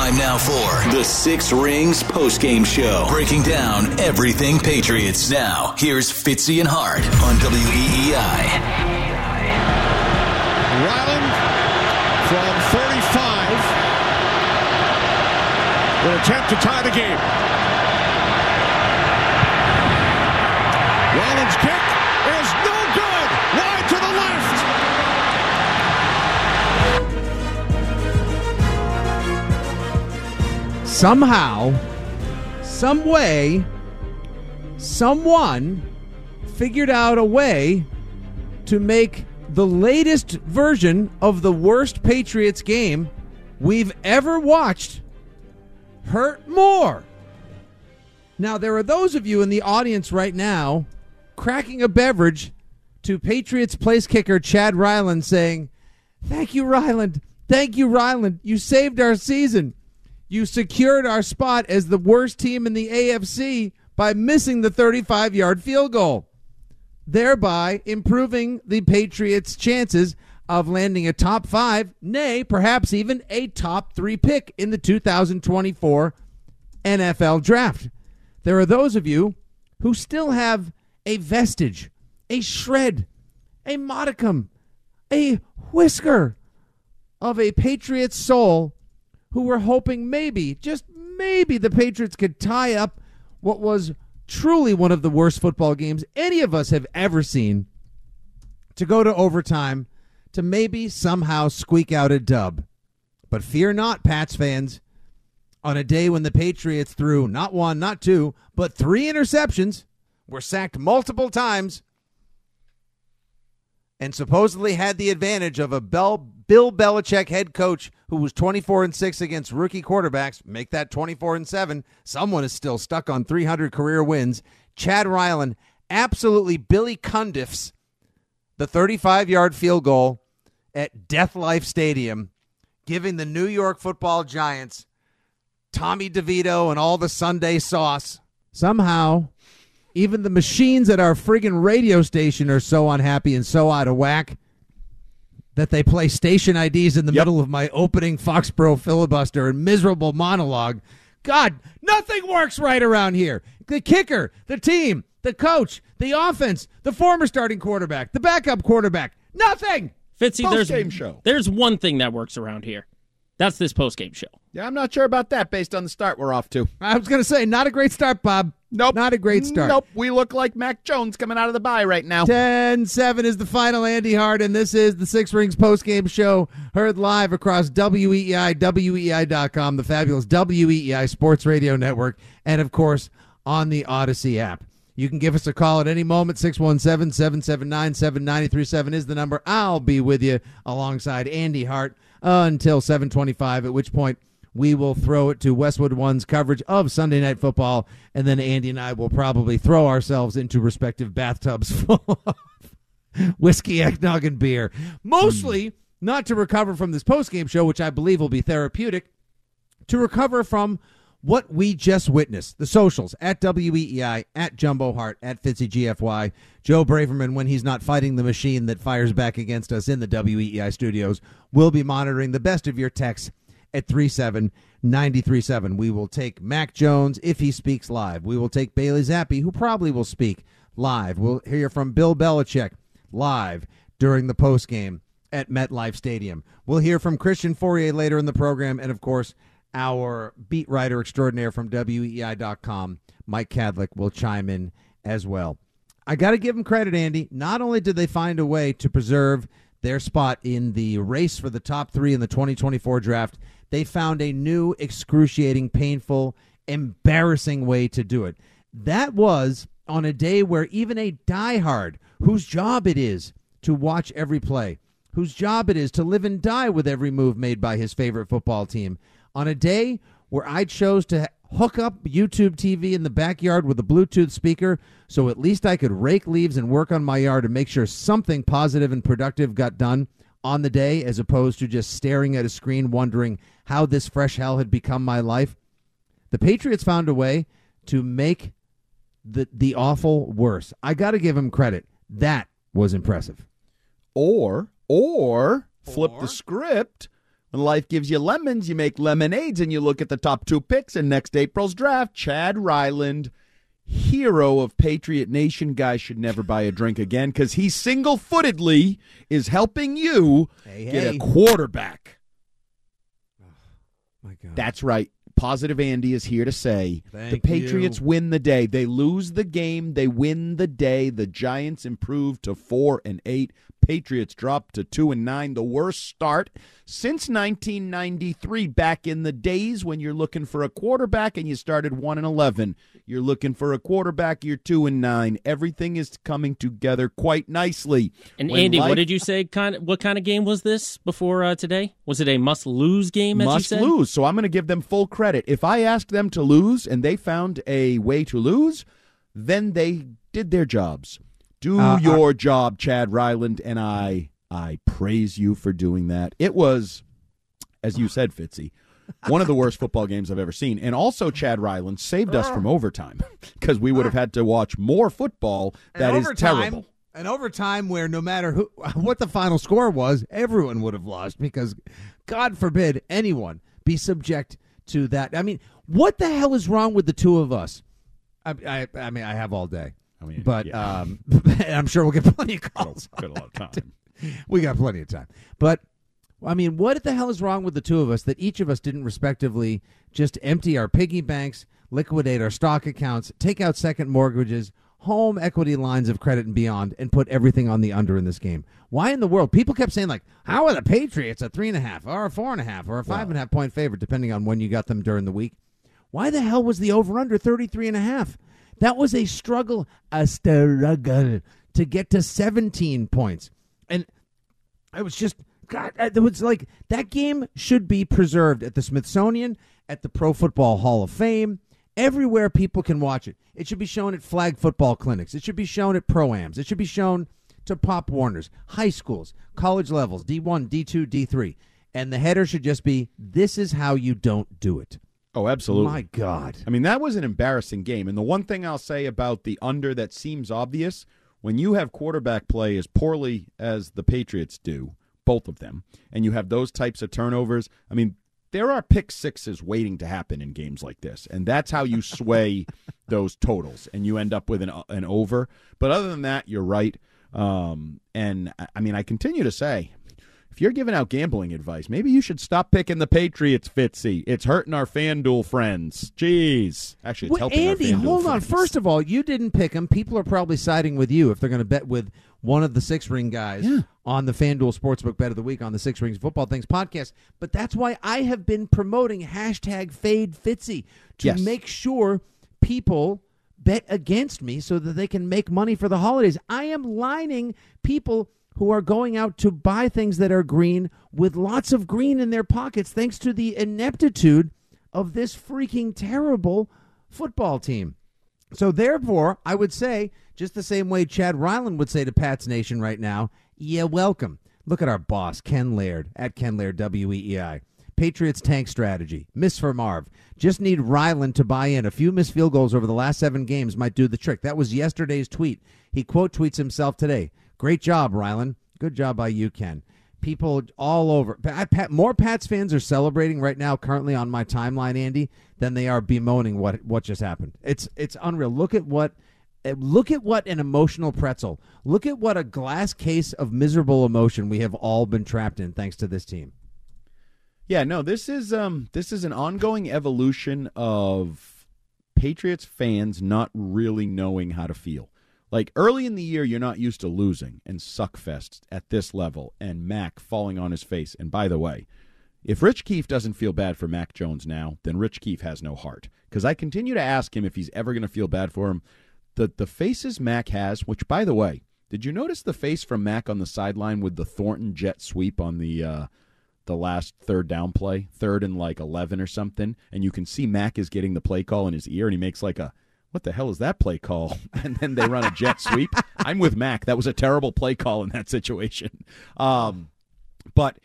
Time now for the Six Rings postgame show, breaking down everything Patriots. Now, here's Fitzy and Hart on WEEI. Ryland from 35 will attempt to tie the game. Ryland's kick somehow, some way, someone figured out a way to make the latest version of the worst Patriots game we've ever watched hurt more. Now, there are those of you in the audience right now cracking a beverage to Patriots place kicker Chad Ryland saying, Thank you, Ryland. Thank you, Ryland. You saved our season. You secured our spot as the worst team in the AFC by missing the 35 yard field goal, thereby improving the Patriots' chances of landing a top five, nay, perhaps even a top three pick in the 2024 NFL draft. There are those of you who still have a vestige, a shred, a modicum, a whisker of a Patriots soul who were hoping maybe, just maybe, the Patriots could tie up what was truly one of the worst football games any of us have ever seen to go to overtime to maybe somehow squeak out a dub. But fear not, Pats fans. On a day when the Patriots threw not one, not two, but three interceptions, were sacked multiple times, and supposedly had the advantage of a Bell, Bill Belichick head coach who was 24 and 6 against rookie quarterbacks, make that 24 and 7. Someone is still stuck on 300 career wins. Chad Ryland absolutely Billy Cundiffs the 35-yard field goal at Death Life Stadium, giving the New York Football Giants Tommy DeVito and all the Sunday sauce. Somehow, even the machines at our friggin' radio station are so unhappy and so out of whack that they play station IDs in the Yep. middle of my opening Foxborough filibuster and miserable monologue. God, nothing works right around here. The kicker, the team, the coach, the offense, the former starting quarterback, the backup quarterback. Nothing. Fitzy, there's Post-game show. There's one thing that works around here. That's this post game show. Yeah, I'm not sure about that based on the start we're off to. I was going to say, not a great start, Bob. Nope. Not a great start. Nope. We look like Mac Jones coming out of the bye right now. 10 7 is the final Andy Hart, and this is the Six Rings postgame show heard live across WEEI, WEEI.com, the fabulous WEEI Sports Radio Network, and of course on the Audacy app. You can give us a call at any moment. 617 779 7937 is the number. I'll be with you alongside Andy Hart. until 7:25. At which point we will throw it to Westwood One's coverage of Sunday Night Football, and then Andy and I will probably throw ourselves into respective bathtubs full of whiskey, eggnog, and beer. Mostly not to recover from this post-game show, which I believe will be therapeutic, to recover from what we just witnessed. The socials at WEEI, at Jumbo Hart, at Fitzy GFY. Joe Braverman, when he's not fighting the machine that fires back against us in the WEEI studios, will be monitoring the best of your texts at 37937. We will take Mac Jones if he speaks live. We will take Bailey Zappe, who probably will speak live. We'll hear from Bill Belichick live during the post game at MetLife Stadium. We'll hear from Christian Fauria later in the program, and of course, our beat writer extraordinaire from WEI.com, Mike Kadlick, will chime in as well. I got to give him credit, Andy. Not only did they find a way to preserve their spot in the race for the top three in the 2024 draft, they found a new, excruciating, painful, embarrassing way to do it. That was on a day where even a diehard, whose job it is to watch every play, whose job it is to live and die with every move made by his favorite football team, on a day where I chose to hook up YouTube TV in the backyard with a Bluetooth speaker so at least I could rake leaves and work on my yard and make sure something positive and productive got done on the day as opposed to just staring at a screen wondering how this fresh hell had become my life. The Patriots found a way to make the the awful worse. I got to give him credit. That was impressive. Or, or flip the script. When life gives you lemons, you make lemonades, and you look at the top two picks in next April's draft. Chad Ryland, hero of Patriot Nation. Guy should never buy a drink again because he single footedly is helping you Hey, get hey. a quarterback. Oh, my God. That's right. Positive Andy is here to say the Patriots you. win the day. They lose the game, they win the day. The Giants improve to 4 and 8. Patriots dropped to 2 and 9, the worst start since 1993 back in the days when you're looking for a quarterback and you started 1 and 11. You're looking for a quarterback, you're 2 and 9. Everything is coming together quite nicely. And When Andy, life- what did you say? Kind of, what kind of game was this before uh, today? Was it a must-lose game? As you must lose. So I'm going to give them full credit. If I asked them to lose and they found a way to lose, then they did their jobs. Do Uh, your job, Chad Ryland, and I I praise you for doing that. It was, as you said, Fitzy, one of the worst football games I've ever seen. And also, Chad Ryland saved us from overtime because we would have had to watch more football. That An is overtime- terrible. An overtime where no matter who what the final score was, everyone would have lost because God forbid anyone be subject to that. I mean, what the hell is wrong with the two of us? I, I, I mean, I have all day. I mean, but yeah. um, I'm sure we'll get plenty of calls. Got a lot of time. we got plenty of time. But I mean, what the hell is wrong with the two of us that each of us didn't respectively just empty our piggy banks, liquidate our stock accounts, take out second mortgages, home equity lines of credit and beyond, and put everything on the under in this game? Why in the world? People kept saying like, "How are the Patriots a three and a half, or a four and a half, or a five and a half point favorite, depending on when you got them during the week?" Why the hell was the over under 33 and a half? That was a struggle, a struggle to get to 17 points. And I was just God. It was like that game should be preserved at the Smithsonian, at the Pro Football Hall of Fame, everywhere people can watch it. It should be shown at flag football clinics. It should be shown at proams. It should be shown to Pop Warners, high schools, college levels, D1, D2, D3. And the header should just be, "This is how you don't do it." Oh, absolutely. My God. I mean, that was an embarrassing game. And the one thing I'll say about the under that seems obvious when you have quarterback play as poorly as the Patriots do, both of them, and you have those types of turnovers, I mean, there are pick sixes waiting to happen in games like this. And that's how you sway those totals and you end up with an, an over. But other than that, you're right. Um, and I- I mean, I continue to say, if you're giving out gambling advice, maybe you should stop picking the Patriots, Fitzy. It's hurting our FanDuel friends. Jeez. Actually, it's Well, helping Andy, hold on. First of all, you didn't pick them. People are probably siding with you if they're going to bet with one of the six ring guys on the FanDuel Sportsbook Bet of the Week on the Six Rings Football Things podcast. But that's why I have been promoting hashtag Fade Fitzy to Yes. make sure people bet against me so that they can make money for the holidays. I am lining people who are going out to buy things that are green with lots of green in their pockets thanks to the ineptitude of this freaking terrible football team. So therefore, I would say, just the same way Chad Ryland would say to Pats Nation right now, yeah, welcome. Look at our boss, Ken Laird, at Ken Laird, W-E-E-I. Patriots tank strategy. Miss for Marv. Just need Ryland to buy in. A few missed field goals over the last seven games might do the trick. That was yesterday's tweet. He quote tweets himself today. Great job, Ryland. Good job by you, Ken. People all over. More Pats fans are celebrating right now, currently on my timeline, Andy, than they are bemoaning what what just happened. It's it's unreal. Look at what eh, look at what an emotional pretzel. Look at what a glass case of miserable emotion we have all been trapped in thanks to this team. Yeah, no, this is um this is an ongoing evolution of Patriots fans not really knowing how to feel. Like early in the year, you're not used to losing and suckfest at this level, and Mac falling on his face. And by the way, if Rich Keefe doesn't feel bad for Mac Jones now, then Rich Keefe has no heart. Because I continue to ask him if he's ever going to feel bad for him. The the faces Mac has, which by the way, did you notice the face from Mac on the sideline with the Thornton jet sweep on the uh, the last third down play, third and like 11 or something, and you can see Mac is getting the play call in his ear, and he makes like a, what the hell is that play call? And then they run a jet sweep. I'm with Mac. That was a terrible play call in that situation. Um, but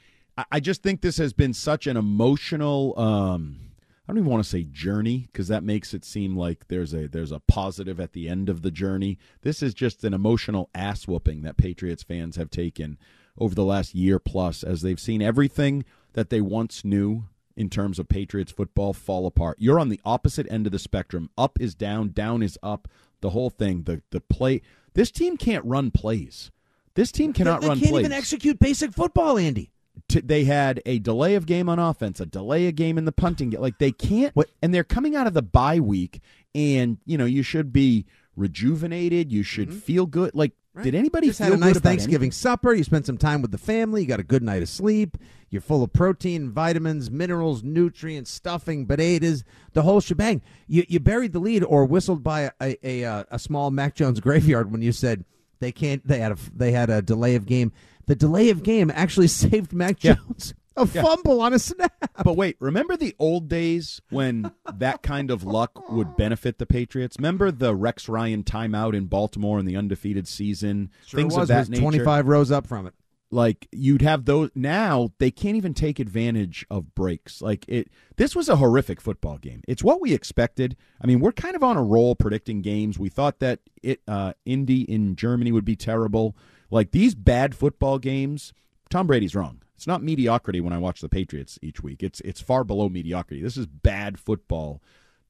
I just think this has been such an emotional. Um, I don't even want to say journey because that makes it seem like there's a there's a positive at the end of the journey. This is just an emotional ass whooping that Patriots fans have taken over the last year plus as they've seen everything that they once knew in terms of Patriots football fall apart. You're on the opposite end of the spectrum. Up is down, down is up. The whole thing, the the play. This team can't run plays. This team cannot they, they run can't plays. even execute basic football, Andy. T- they had a delay of game on offense, a delay of game in the punting. Like they can't, what? and they're coming out of the bye week, and you know you should be rejuvenated. You should mm-hmm. feel good. Like Right. Did anybody just had a nice Thanksgiving anything? supper? You spent some time with the family. You got a good night of sleep. You're full of protein, vitamins, minerals, nutrients, stuffing, potatoes, the whole shebang. You you buried the lead or whistled by a a, a, uh, a small Mac Jones graveyard when you said they can't. They had a they had a delay of game. The delay of game actually saved Mac Jones. A yeah. fumble on a snap. But wait, remember the old days when that kind of luck would benefit the Patriots? Remember the Rex Ryan timeout in Baltimore in the undefeated season? Sure Things was, of that nature. 25 rows up from it. Like you'd have those now they can't even take advantage of breaks. Like it this was a horrific football game. It's what we expected. I mean, we're kind of on a roll predicting games. We thought that it uh Indy in Germany would be terrible. Like these bad football games, Tom Brady's wrong. It's not mediocrity when I watch the Patriots each week. It's it's far below mediocrity. This is bad football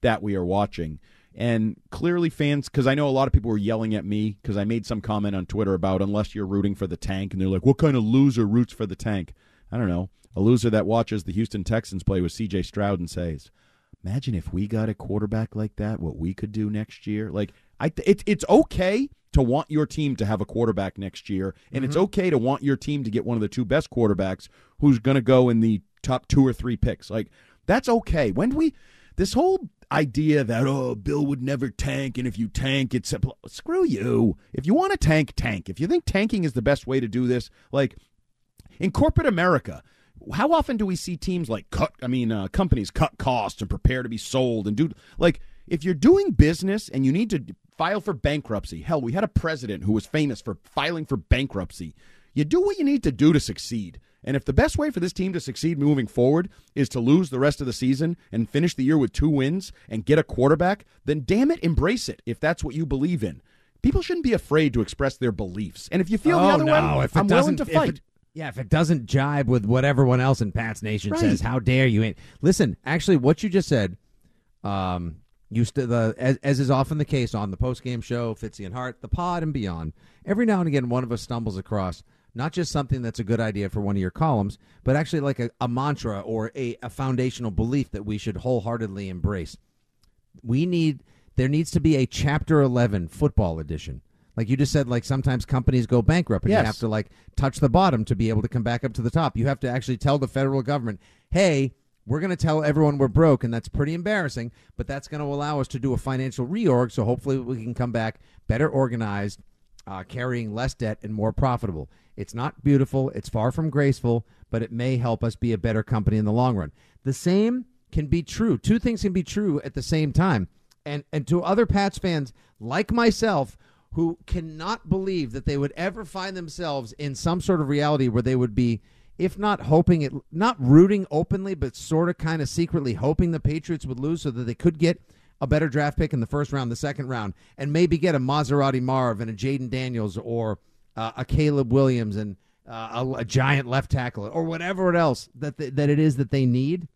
that we are watching. And clearly, fans, because I know a lot of people were yelling at me because I made some comment on Twitter about unless you're rooting for the tank, and they're like, "What kind of loser roots for the tank?" I don't know. A loser that watches the Houston Texans play with C.J. Stroud and says, "Imagine if we got a quarterback like that, what we could do next year." Like, I, it, it's okay to want your team to have a quarterback next year, and mm-hmm. it's okay to want your team to get one of the two best quarterbacks who's going to go in the top two or three picks. Like that's okay. When do we this whole idea that oh Bill would never tank, and if you tank, it's a, screw you. If you want to tank, tank. If you think tanking is the best way to do this, like in corporate America. How often do we see teams like cut? I mean, uh, companies cut costs and prepare to be sold and do like if you're doing business and you need to file for bankruptcy. Hell, we had a president who was famous for filing for bankruptcy. You do what you need to do to succeed. And if the best way for this team to succeed moving forward is to lose the rest of the season and finish the year with two wins and get a quarterback, then damn it, embrace it if that's what you believe in. People shouldn't be afraid to express their beliefs. And if you feel oh, the other no. way, if I'm willing to fight. It, yeah, if it doesn't jibe with what everyone else in Pat's Nation right. says, how dare you? Listen, actually, what you just said, um, used to the as, as is often the case on the post game show, Fitzy and Hart, the pod, and beyond. Every now and again, one of us stumbles across not just something that's a good idea for one of your columns, but actually like a, a mantra or a, a foundational belief that we should wholeheartedly embrace. We need there needs to be a chapter 11 football edition like you just said like sometimes companies go bankrupt and yes. you have to like touch the bottom to be able to come back up to the top you have to actually tell the federal government hey we're going to tell everyone we're broke, and that's pretty embarrassing, but that's going to allow us to do a financial reorg. So hopefully we can come back better organized uh, carrying less debt and more profitable. It's not beautiful, it's far from graceful, but it may help us be a better company in the long run. The same can be true. Two things can be true at the same time. And and to other Pats fans like myself who cannot believe that they would ever find themselves in some sort of reality where they would be if not hoping it not rooting openly but sort of kind of secretly hoping the Patriots would lose so that they could get a better draft pick in the first round, the second round, and maybe get a Maserati Marv and a Jayden Daniels or uh, a Caleb Williams and uh, a, a, giant left tackle or whatever else that th- that it is that they need.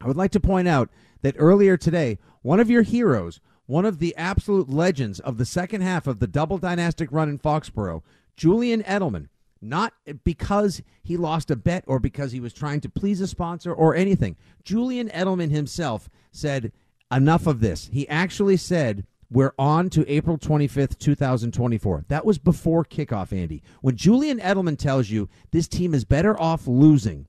I would like to point out that earlier today, one of your heroes, one of the absolute legends of the second half of the double dynastic run in Foxborough, Julian Edelman, not because he lost a bet or because he was trying to please a sponsor or anything. Julian Edelman himself said, enough of this. He actually said, we're on to April 25th, 2024. That was before kickoff, Andy. When Julian Edelman tells you this team is better off losing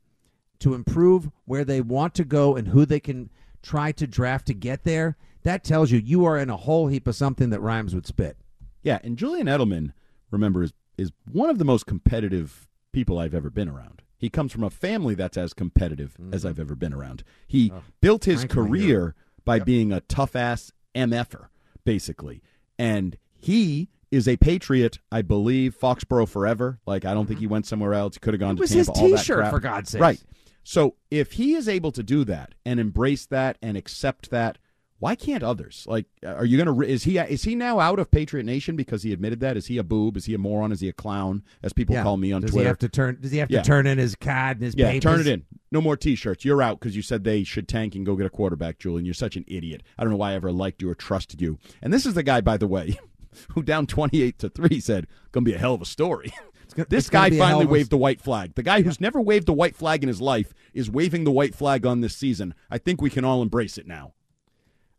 to improve where they want to go and who they can try to draft to get there, that tells you you are in a whole heap of something that rhymes with spit. Yeah, and Julian Edelman, remember, is, is one of the most competitive people I've ever been around. He comes from a family that's as competitive mm-hmm. as I've ever been around. He oh, built his career by yep. being a tough ass MFer, basically. And he is a Patriot, I believe, Foxborough forever. Like I don't mm-hmm. think he went somewhere else. He could have gone it to was Tampa. His T-shirt, for God's sake. Right. So if he is able to do that and embrace that and accept that, why can't others? Like, are you going to? Is he is he now out of Patriot Nation because he admitted that? Is he a boob? Is he a moron? Is he a clown? As people yeah. call me on does Twitter. Does he have to turn? Does he have yeah. to turn in his card and his yeah? papers? Turn it in. No more T-shirts. You're out because you said they should tank and go get a quarterback, Julian. You're such an idiot. I don't know why I ever liked you or trusted you. And this is the guy, by the way, who down 28 to three said, "Gonna be a hell of a story." this guy finally waved the white flag. The guy who's never waved the white flag in his life is waving the white flag on this season. I think we can all embrace it now.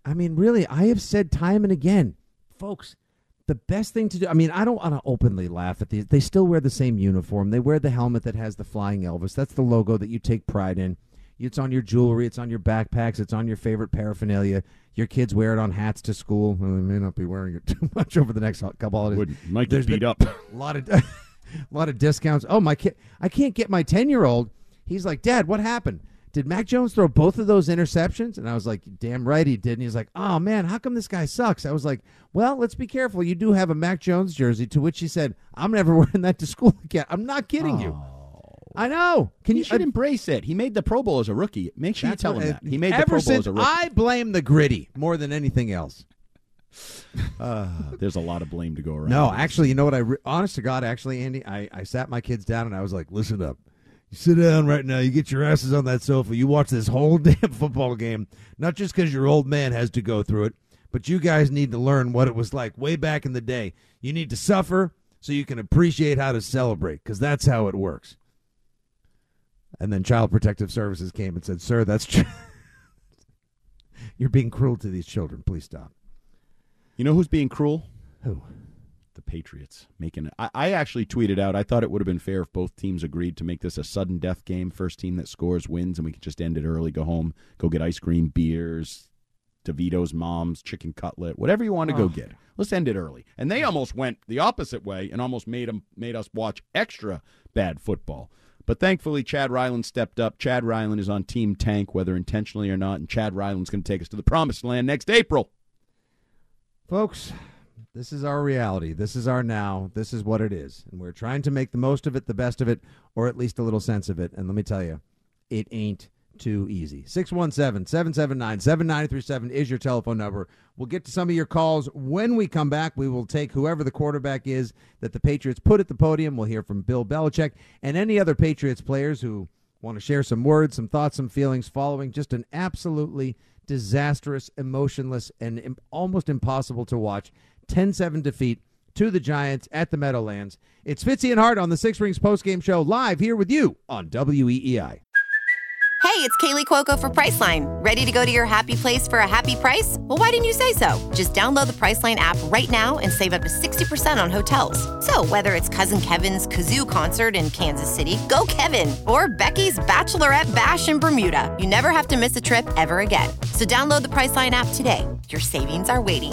I mean, really, I have said time and again, folks, the best thing to do. I mean, I don't want to openly laugh at these. They still wear the same uniform. They wear the helmet that has the flying Elvis. That's the logo that you take pride in. It's on your jewelry. It's on your backpacks. It's on your favorite paraphernalia. Your kids wear it on hats to school. Well, they may not be wearing it too much over the next couple holidays. Would might get beat up. A lot of a lot of discounts. Oh my kid! I can't get my ten year old. He's like, Dad, what happened? Did Mac Jones throw both of those interceptions? And I was like, damn right he did. And he's like, oh man, how come this guy sucks? I was like, well, let's be careful. You do have a Mac Jones jersey. To which he said, I'm never wearing that to school again. I'm not kidding oh. you. I know. Can you should embrace it. He made the Pro Bowl as a rookie. Make sure you tell him that. He made the Pro Bowl as a rookie. I blame the gritty more than anything else. Uh, there's a lot of blame to go around. No, actually, you know what? I re- honest to God, actually, Andy, I, I sat my kids down and I was like, listen up. You sit down right now. You get your asses on that sofa. You watch this whole damn football game, not just because your old man has to go through it, but you guys need to learn what it was like way back in the day. You need to suffer so you can appreciate how to celebrate, because that's how it works. And then Child Protective Services came and said, Sir, that's true. You're being cruel to these children. Please stop. You know who's being cruel? Who? The Patriots making it. I, I actually tweeted out. I thought it would have been fair if both teams agreed to make this a sudden death game. First team that scores wins, and we could just end it early. Go home, go get ice cream, beers, DeVito's mom's chicken cutlet, whatever you want to oh. go get. Let's end it early. And they almost went the opposite way and almost made them made us watch extra bad football. But thankfully, Chad Ryland stepped up. Chad Ryland is on Team Tank, whether intentionally or not, and Chad Ryland's going to take us to the promised land next April. Folks, this is our reality. This is our now. This is what it is. And we're trying to make the most of it, the best of it, or at least a little sense of it. And let me tell you, it ain't too easy. 617 779 7937 is your telephone number. We'll get to some of your calls when we come back. We will take whoever the quarterback is that the Patriots put at the podium. We'll hear from Bill Belichick and any other Patriots players who want to share some words, some thoughts, some feelings following just an absolutely disastrous, emotionless, and almost impossible to watch 10 7 defeat to the Giants at the Meadowlands. It's Fitzy and Hart on the Six Rings postgame show live here with you on WEEI. Hey, it's Kaley Cuoco for Priceline. Ready to go to your happy place for a happy price? Well, why didn't you say so? Just download the Priceline app right now and save up to 60% on hotels. So, whether it's Cousin Kevin's Kazoo concert in Kansas City, go Kevin, or Becky's Bachelorette Bash in Bermuda, you never have to miss a trip ever again. So, download the Priceline app today. Your savings are waiting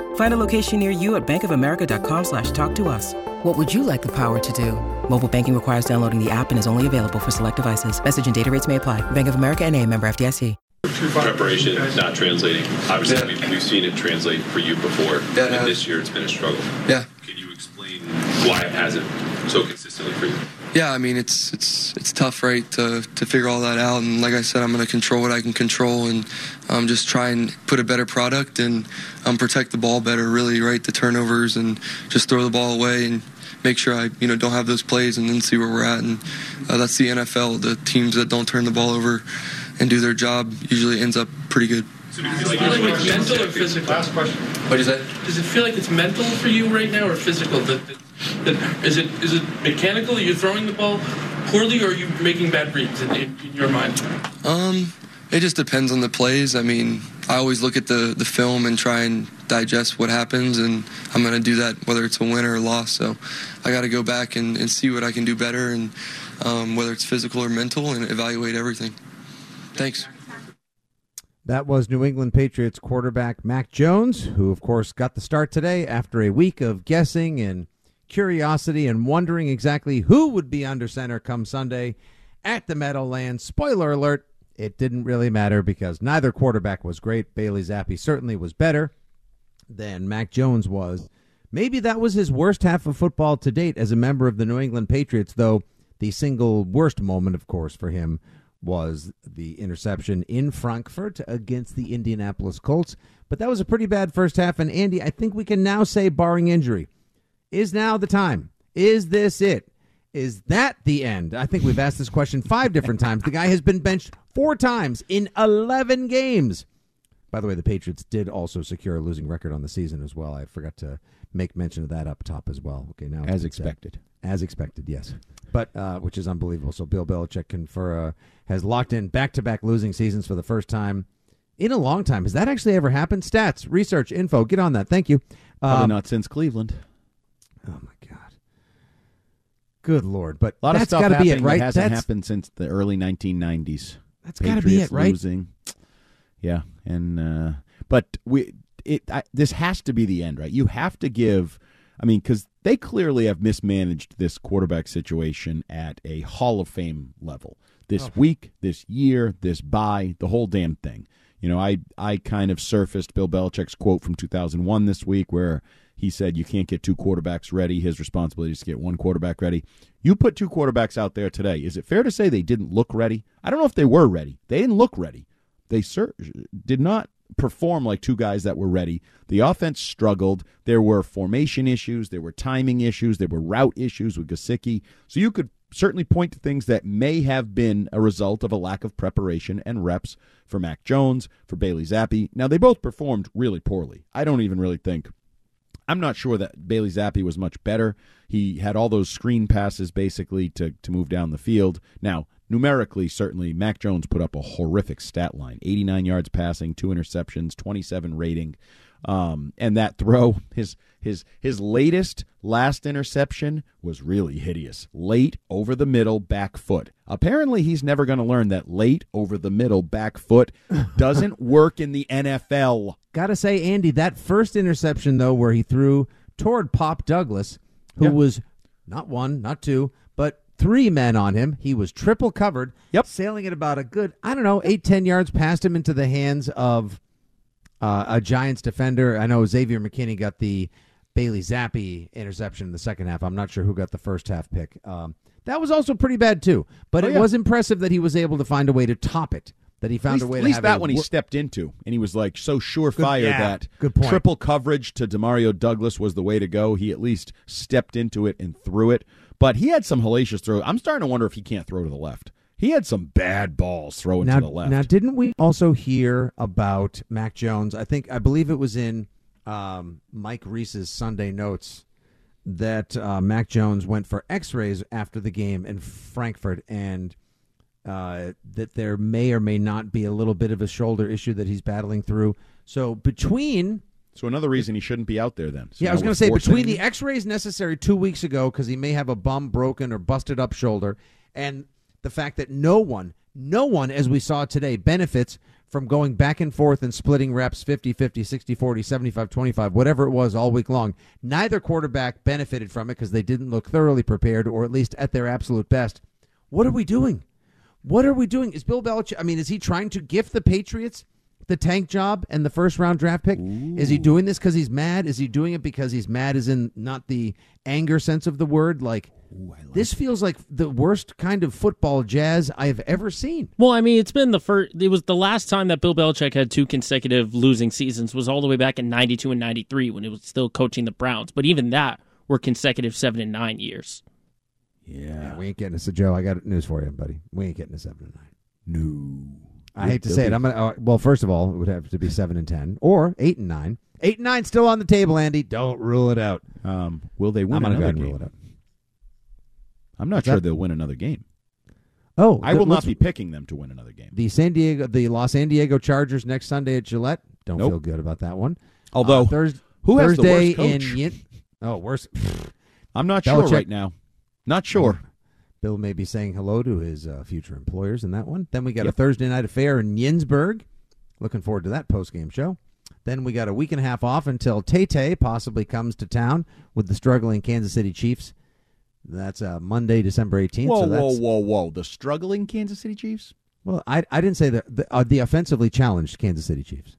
Find a location near you at bankofamerica.com slash talk to us. What would you like the power to do? Mobile banking requires downloading the app and is only available for select devices. Message and data rates may apply. Bank of America and a member FDIC. Preparation not translating. Obviously, we've, we've seen it translate for you before, Yeah, and this year it's been a struggle. Yeah. Can you explain why it hasn't so consistently for you? Yeah, I mean it's it's it's tough, right, to to figure all that out. And like I said, I'm going to control what I can control, and um, just try and put a better product and um, protect the ball better. Really, right, the turnovers and just throw the ball away and make sure I you know don't have those plays, and then see where we're at. And uh, that's the NFL. The teams that don't turn the ball over and do their job usually ends up pretty good. Does it feel like it's mental or physical? Last question. What is that? Does it feel like it's mental for you right now or physical? That, that, that, is it is it mechanical? You're you throwing the ball poorly or are you making bad reads in, in, in your mind? Um, it just depends on the plays. I mean, I always look at the, the film and try and digest what happens, and I'm going to do that whether it's a win or a loss. So I got to go back and, and see what I can do better, and um, whether it's physical or mental, and evaluate everything. Thanks. That was New England Patriots quarterback Mac Jones, who, of course, got the start today after a week of guessing and curiosity and wondering exactly who would be under center come Sunday at the Meadowlands. Spoiler alert, it didn't really matter because neither quarterback was great. Bailey Zappe certainly was better than Mac Jones was. Maybe that was his worst half of football to date as a member of the New England Patriots, though the single worst moment, of course, for him was the interception in Frankfurt against the Indianapolis Colts. But that was a pretty bad first half. And Andy, I think we can now say, barring injury, is now the time. Is this it? Is that the end? I think we've asked this question five different times. The guy has been benched four times in 11 games. By the way, the Patriots did also secure a losing record on the season as well. I forgot to make mention of that up top as well. Okay, now As expected. as expected, yes. But uh, which is unbelievable. So Bill Belichick for uh, has locked in back-to-back losing seasons for the first time in a long time. Has that actually ever happened? Stats, research, info. Get on that. Thank you. Probably Um, not since Cleveland. Oh my God. Good lord! But A lot of stuff got to be it, right? that hasn't that's happened since the early 1990s. That's gotta be it, right? Losing, yeah, and uh, but we it I, this has to be the end, right? You have to give. I mean, because they clearly have mismanaged this quarterback situation at a Hall of Fame level. This Oh. week, this year, this bye, the whole damn thing. You know, I I kind of surfaced Bill Belichick's quote from 2001 this week where he said you can't get two quarterbacks ready. His responsibility is to get one quarterback ready. You put two quarterbacks out there today. Is it fair to say they didn't look ready? I don't know if they were ready. They didn't look ready. They cer- did not perform like two guys that were ready. The offense struggled. There were formation issues. There were timing issues. There were route issues with Gesicki. So you could certainly point to things that may have been a result of a lack of preparation and reps for Mac Jones, for Bailey Zappe. Now, they both performed really poorly. I don't even really think I'm not sure that Bailey Zappe was much better. He had all those screen passes basically to, to move down the field. Now, numerically, certainly, Mac Jones put up a horrific stat line 89 yards passing, two interceptions, 27 rating. Um, and that throw, his his his latest last interception was really hideous. Late over the middle back foot. Apparently, he's never going to learn that late over the middle back foot doesn't work in the NFL. Gotta say, Andy, that first interception though, where he threw toward Pop Douglas, who Yeah. was not one, not two, but three men on him. He was triple covered. Yep. Sailing at about a good, I don't know, eight, ten yards past him into the hands of uh, a Giants defender. I know Xavier McKinney got the Bailey Zappe interception in the second half. I'm not sure who got the first half pick. Um, that was also pretty bad too. But Oh, it yeah. was impressive that he was able to find a way to top it. That he found least, a way at to least that one he wor- stepped into, and he was like so surefire yeah, that good point. triple coverage to Demario Douglas was the way to go. He at least stepped into it and threw it. But he had some hellacious throw. I'm starting to wonder if he can't throw to the left. He had some bad balls throwing now, to the left. Now, didn't we also hear about Mac Jones? I think I believe it was in um, Mike Reiss's Sunday Notes that uh, Mac Jones went for X-rays after the game in Frankfurt, and uh, that there may or may not be a little bit of a shoulder issue that he's battling through. So between So another reason he shouldn't be out there then. So yeah, I was going to say between the X-rays necessary two weeks ago because he may have a bum broken or busted up shoulder, and the fact that no one, no one, as we saw today, benefits from going back and forth and splitting reps 50 50 60 40 75 25 whatever it was all week long. Neither quarterback benefited from it because they didn't look thoroughly prepared or at least at their absolute best. What are we doing? What are we doing? Is bill belichick i mean is he trying to gift the patriots the tank job and the first round draft pick is he doing this because he's mad is he doing it because he's mad as in not the anger sense of the word like this feels like the worst kind of football jazz i've ever seen Well, I mean, it's been the first. It was the last time that Bill Belichick had two consecutive losing seasons was all the way back in '92 and '93 when he was still coaching the Browns. But even that were consecutive seven and nine years. Yeah. we ain't getting this. So, Joe, I got news for you, buddy. We ain't getting a seven and nine. No. I hate to say it. I'm gonna. Uh, well, first of all, it would have to be seven and ten or eight and nine. Eight and nine still on the table, Andy. Don't rule it out. Um, will they win I'm gonna go another ahead and game? rule it out. I'm not What's sure that? they'll win another game. Oh, I the- will not let's- be picking them to win another game. The San Diego, the Los San Diego Chargers next Sunday at Gillette. Don't Nope. feel good about that one. Although, Uh, Thurs- who has the Thursday worst coach? in Yin- oh, worse. I'm not sure Belichick- right now. Not sure. Bill may be saying hello to his uh, future employers in that one. Then we got a Thursday night affair in Yinsburg. Looking forward to that post game show. Then we got a week and a half off until Tay Tay possibly comes to town with the struggling Kansas City Chiefs. That's uh, Monday, December eighteenth. Whoa, so whoa, whoa, whoa! The struggling Kansas City Chiefs. Well, I I didn't say the the, uh, the offensively challenged Kansas City Chiefs.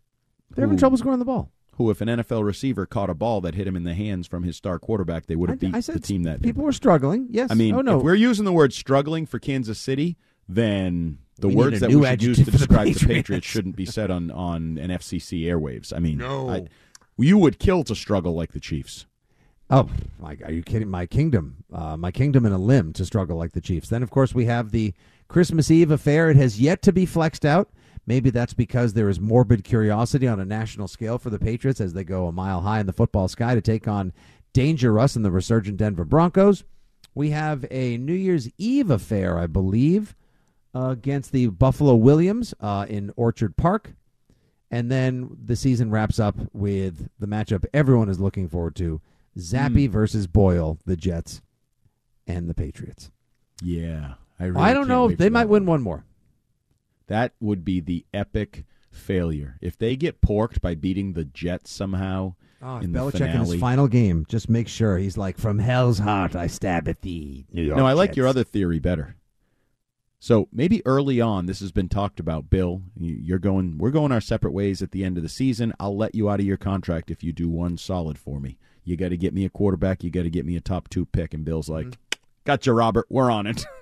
They're having trouble scoring the ball. Who, if an NFL receiver caught a ball that hit him in the hands from his star quarterback, they would have I- beat I said the team that. people were struggling. Yes. I mean, oh no. if we're using the word struggling for Kansas City, then the We words that we should use to for the describe the Patriots. Patriots shouldn't be said on on an FCC airwaves. I mean, No. I- you would kill to struggle like the Chiefs. Oh, my, are you kidding? My kingdom, uh, my kingdom in a limb to struggle like the Chiefs. Then, of course, we have the Christmas Eve affair. It has yet to be flexed out. Maybe that's because there is morbid curiosity on a national scale for the Patriots as they go a mile high in the football sky to take on Danger Russ and the resurgent Denver Broncos. We have a New Year's Eve affair, I believe, uh, against the Buffalo Williams uh, in Orchard Park. And then the season wraps up with the matchup everyone is looking forward to Zappe Hmm. versus Boyle, the Jets, and the Patriots. Yeah, I. Really I don't know. They might that win one. one more. That would be the epic failure if they get porked by beating the Jets somehow Oh, in the Belichick in his final game, just make sure he's like, from hell's heart I stab at thee, New York No, I like Jets." your other theory better. So maybe early on, this has been talked about. Bill, You- you're going. We're going our separate ways at the end of the season. I'll let you out of your contract if you do one solid for me. You got to get me a quarterback. You got to get me a top two pick. And Bill's like, mm-hmm. "Gotcha, Robert. We're on it."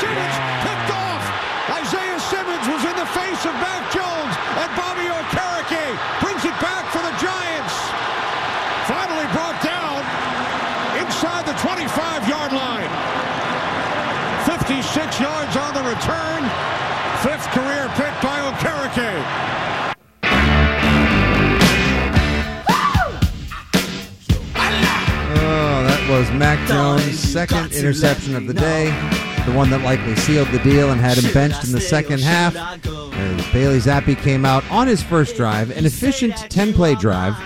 Simmons. Picked off. Isaiah Simmons was in the face of Mac Jones. And Bobby Okereke brings it back for the Giants. Finally brought down inside the 25-yard line. 56 yards on the return. Fifth career pick by Okereke. Oh, that was Mac Jones' second interception of the day. The one that likely sealed the deal and had him benched in the second half. As Bailey Zappe came out on his first drive, an efficient 10 play drive.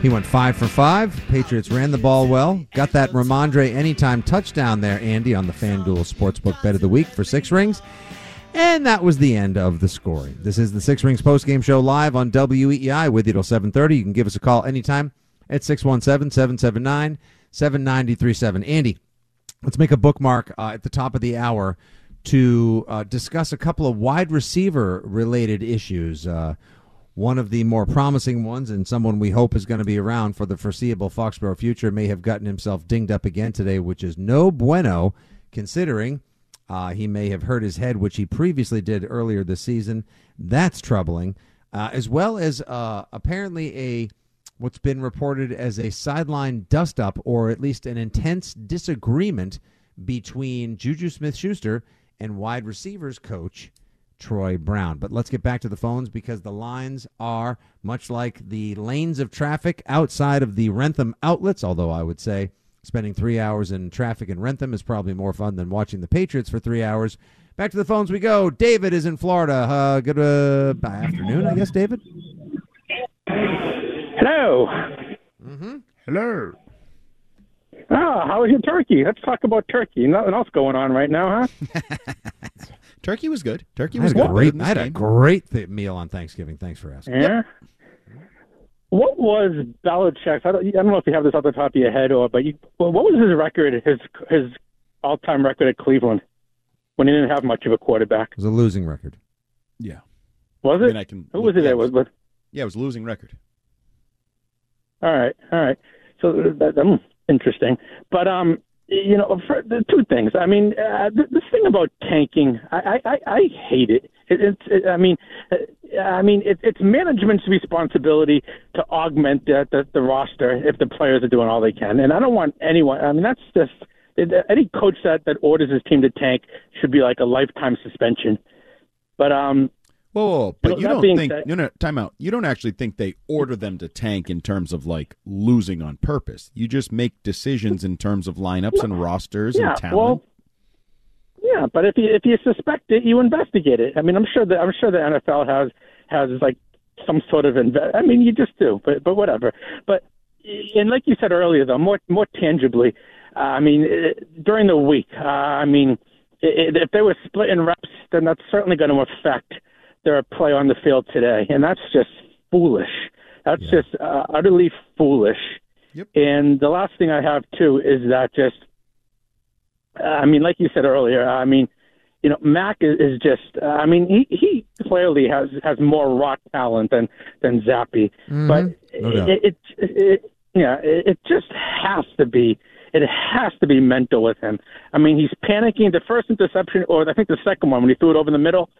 He went five for five. Patriots ran the ball well. Got that Rhamondre anytime touchdown there, Andy, on the FanDuel Sportsbook Bet of the Week for six rings. And that was the end of the scoring. This is the Six Rings postgame show live on WEEI with you till 7.30. You can give us a call anytime at 617-779-7937. Andy, let's make a bookmark uh, at the top of the hour to uh, discuss a couple of wide receiver related issues. Uh, one of the more promising ones, and someone we hope is going to be around for the foreseeable Foxborough future, may have gotten himself dinged up again today, which is no bueno, considering uh, he may have hurt his head, which he previously did earlier this season. That's troubling, uh, as well as uh, apparently a what's been reported as a sideline dust up, or at least an intense disagreement between Juju Smith Schuster and wide receivers coach Troy Brown. But let's get back to the phones because the lines are much like the lanes of traffic outside of the Wrentham outlets, although I would say spending three hours in traffic in Wrentham is probably more fun than watching the Patriots for three hours. Back to the phones we go. David is in Florida. Uh, good uh, afternoon, I guess, David. Hello. Mm-hmm. Hello. Ah, how was your turkey? Let's talk about turkey. Nothing else going on right now, huh? Turkey was good. Turkey I was had a good. great, I this had a great th- meal on Thanksgiving. Thanks for asking. Yeah. What was Belichick's? I don't, I don't know if you have this off the top of your head, or but you, what was his record? His his all time record at Cleveland when he didn't have much of a quarterback. It was a losing record. Yeah. Was it? I mean, I can Who was it? yeah, That was with? Yeah, it was a losing record. All right, all right. So that, um, interesting. But um, you know, for, the two things. I mean, uh, th- this thing about tanking, I I, I, hate it. it it's, it, I mean, uh, I mean, it, it's management's responsibility to augment the, the the roster if the players are doing all they can. And I don't want anyone. I mean, that's just any coach that that orders his team to tank should be like a lifetime suspension. But um, Whoa, whoa, whoa. but know, you don't think said- no no time out. You don't actually think they order them to tank in terms of like losing on purpose. You just make decisions in terms of lineups and rosters yeah, and talent. well, yeah, but if you if you suspect it, you investigate it. I mean, I'm sure that I'm sure the NFL has has like some sort of inve- I mean, you just do, but but whatever. But and like you said earlier, though, more more tangibly, uh, I mean, uh, during the week, uh, I mean, i i if they were splitting reps, then that's certainly going to affect their play on the field today, and that's just foolish. That's just uh, utterly foolish. Yep. And the last thing I have too is that just, uh, I mean, like you said earlier, I mean, you know, Mac is, is just, uh, I mean, he he clearly has has more raw talent than than Zappe, Mhm. but No it, it, it yeah, it, it just has to be. It has to be mental with him. I mean, he's panicking. The first interception, or I think the second one, when he threw it over the middle.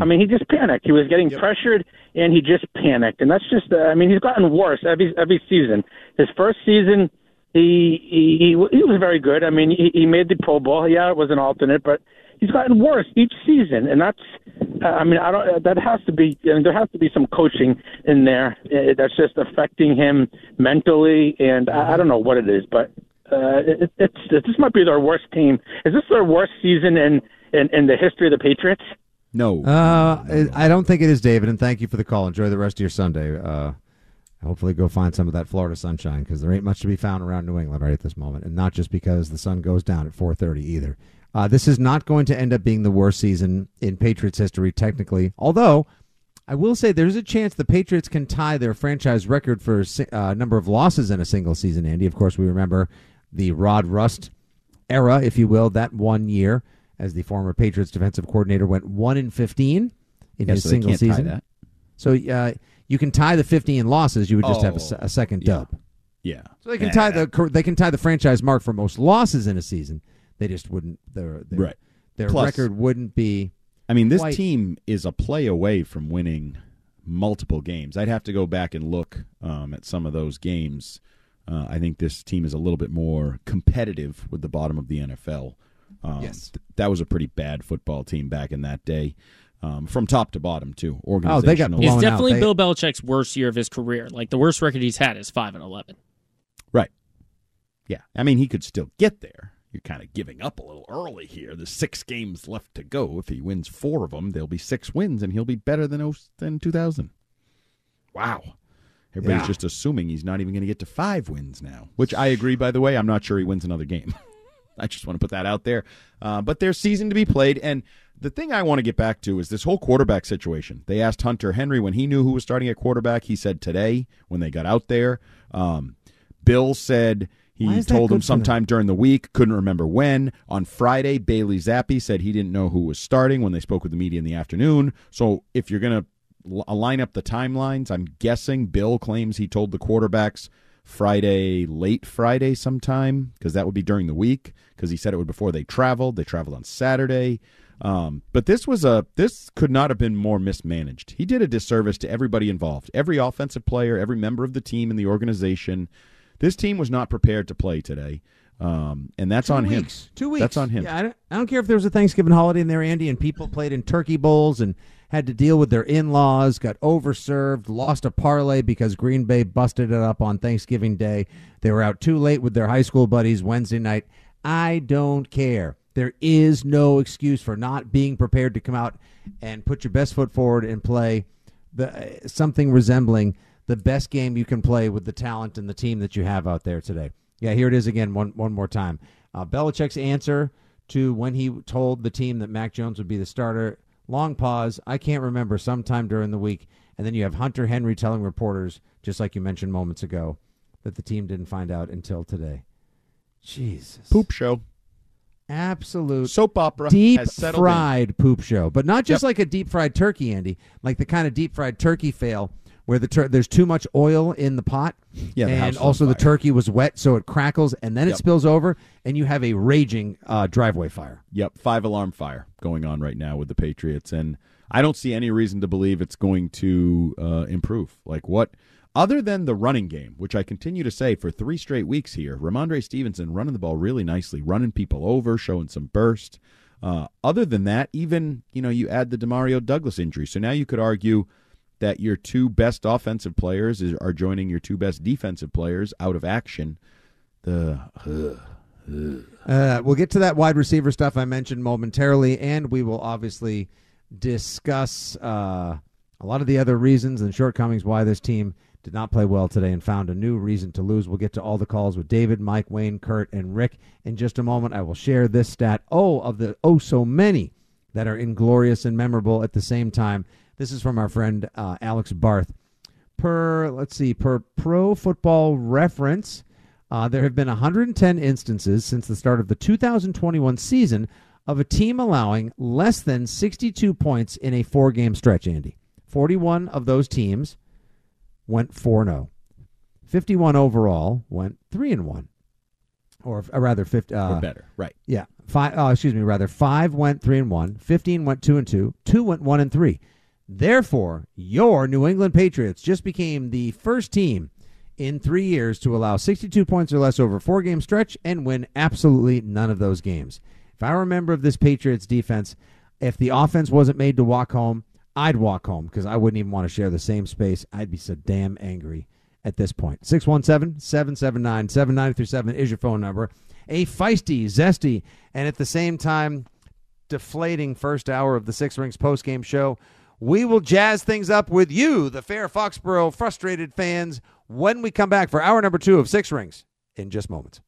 I mean, he just panicked. He was getting pressured, and he just panicked. And that's just. Uh, I mean, he's gotten worse every every season. His first season, he he he, he was very good. I mean, he, he made the Pro Bowl. Yeah, it was an alternate, but he's gotten worse each season, and that's. Uh, I mean, I don't. That has to be. I mean, there has to be some coaching in there uh, that's just affecting him mentally, and I, I don't know what it is, but uh, it, it's this might be their worst team. Is this their worst season in in, in the history of the Patriots? No. Uh, I don't think it is, David, and thank you for the call. Enjoy the rest of your Sunday. Uh, hopefully, go find some of that Florida sunshine because there ain't much to be found around New England right at this moment, and not just because the sun goes down at 4:30 either. Uh, this is not going to end up being the worst season in Patriots history, technically. Although, I will say there's a chance the Patriots can tie their franchise record for a uh, number of losses in a single season. Andy, of course, we remember the Rod Rust era, if you will, that one year as the former Patriots defensive coordinator went one in fifteen in Yeah, his so single season. So uh, you can tie the fifteen losses. You would just have a, Oh, a second yeah. dub. Yeah. So they can tie the they can tie the franchise mark for most losses in a season. They just wouldn't their their, Right. their Plus- record wouldn't be. I mean, this quite- team is a play away from winning multiple games. I'd have to go back and look um, at some of those games. Uh, I think this team is a little bit more competitive with the bottom of the NFL. Um, Yes. th- that was a pretty bad football team back in that day, um, from top to bottom too. Oh, they got blown It's definitely out. They- Bill Belichick's worst year of his career. Like the worst record he's had is five and eleven. Right. Yeah. I mean, he could still get there. You're kind of giving up a little early here. There's six games left to go. If he wins four of them, there'll be six wins, and he'll be better than oh- than 2000. Wow. Everybody's Yeah. just assuming he's not even going to get to five wins now, which I agree. By the way, I'm not sure he wins another game. I just want to put that out there. Uh, but there's season to be played, and the thing I want to get back to is this whole quarterback situation. They asked Hunter Henry when he knew who was starting at quarterback. He said today when they got out there. Um, Bill said he told him sometime during the week, couldn't remember when. On Friday, Bailey Zappe said he didn't know who was starting when they spoke with the media in the afternoon. So if you're going to line up the timelines, I'm guessing Bill claims he told the quarterbacks Friday, late Friday sometime, because that would be during the week, because he said it would before they traveled. They traveled on Saturday. Um, but this was a this could not have been more mismanaged. He did a disservice to everybody involved, every offensive player, every member of the team and the organization. This team was not prepared to play today, um, and that's Two on weeks. him. Two weeks. That's on him. Yeah, I don't, I don't care if there was a Thanksgiving holiday in there, Andy, and people played in turkey bowls and had to deal with their in-laws, got overserved, lost a parlay because Green Bay busted it up on Thanksgiving Day. They were out too late with their high school buddies Wednesday night. I don't care. There is no excuse for not being prepared to come out and put your best foot forward and play the something resembling the best game you can play with the talent and the team that you have out there today. Yeah, here it is again, one one more time. Uh, Belichick's answer to when he told the team that Mac Jones would be the starter. Long pause. I can't remember. Sometime during the week, and then you have Hunter Henry telling reporters, just like you mentioned moments ago, that the team didn't find out until today. Jesus, Poop show. absolute Soap opera deep settled in. fried poop show, but not just Yep. like a deep fried turkey, Andy. Like the kind of deep fried turkey fail where the tur- there's too much oil in the pot, Yeah, the and on also the fire. turkey was wet, so it crackles, and then it Yep. spills over, and you have a raging uh, driveway fire. Yep, five alarm fire going on right now with the Patriots, and I don't see any reason to believe it's going to uh, improve. Like what? Other than the running game, which I continue to say for three straight weeks here, Rhamondre Stevenson running the ball really nicely, running people over, showing some burst. Uh, other than that, even you know you add the Demario Douglas injury, so now you could argue that your two best offensive players is, are joining your two best defensive players out of action. The ugh. Uh, we'll get to that wide receiver stuff I mentioned momentarily, and we will obviously discuss uh, a lot of the other reasons and shortcomings why this team did not play well today and found a new reason to lose. We'll get to all the calls with David, Mike, Wayne, Kurt, and Rick in just a moment. I will share this stat. Oh, of the oh so many that are inglorious and memorable at the same time. This is from our friend uh, Alex Barth. Per let's see, per Pro Football Reference, uh, there have been 110 instances since the start of the 2021 season of a team allowing less than 62 points in a four-game stretch. Andy, 41 of those teams went 4-0. 51 overall went 3 and 1. Or uh, rather 50 uh, or better, right? yeah, five. Oh, excuse me. Rather, five went three and one. Fifteen went two and two. Two went one and three. Therefore, your New England Patriots just became the first team in three years to allow 62 points or less over a four-game stretch and win absolutely none of those games. If I were a member of this Patriots defense, if the offense wasn't made to walk home, I'd walk home because I wouldn't even want to share the same space. I'd be so damn angry at this point. 617 779 7937 is your phone number. A feisty, zesty, and at the same time deflating first hour of the Six Rings post game show. We will jazz things up with you, the fair Foxborough frustrated fans, when we come back for hour number two of Six Rings in just moments.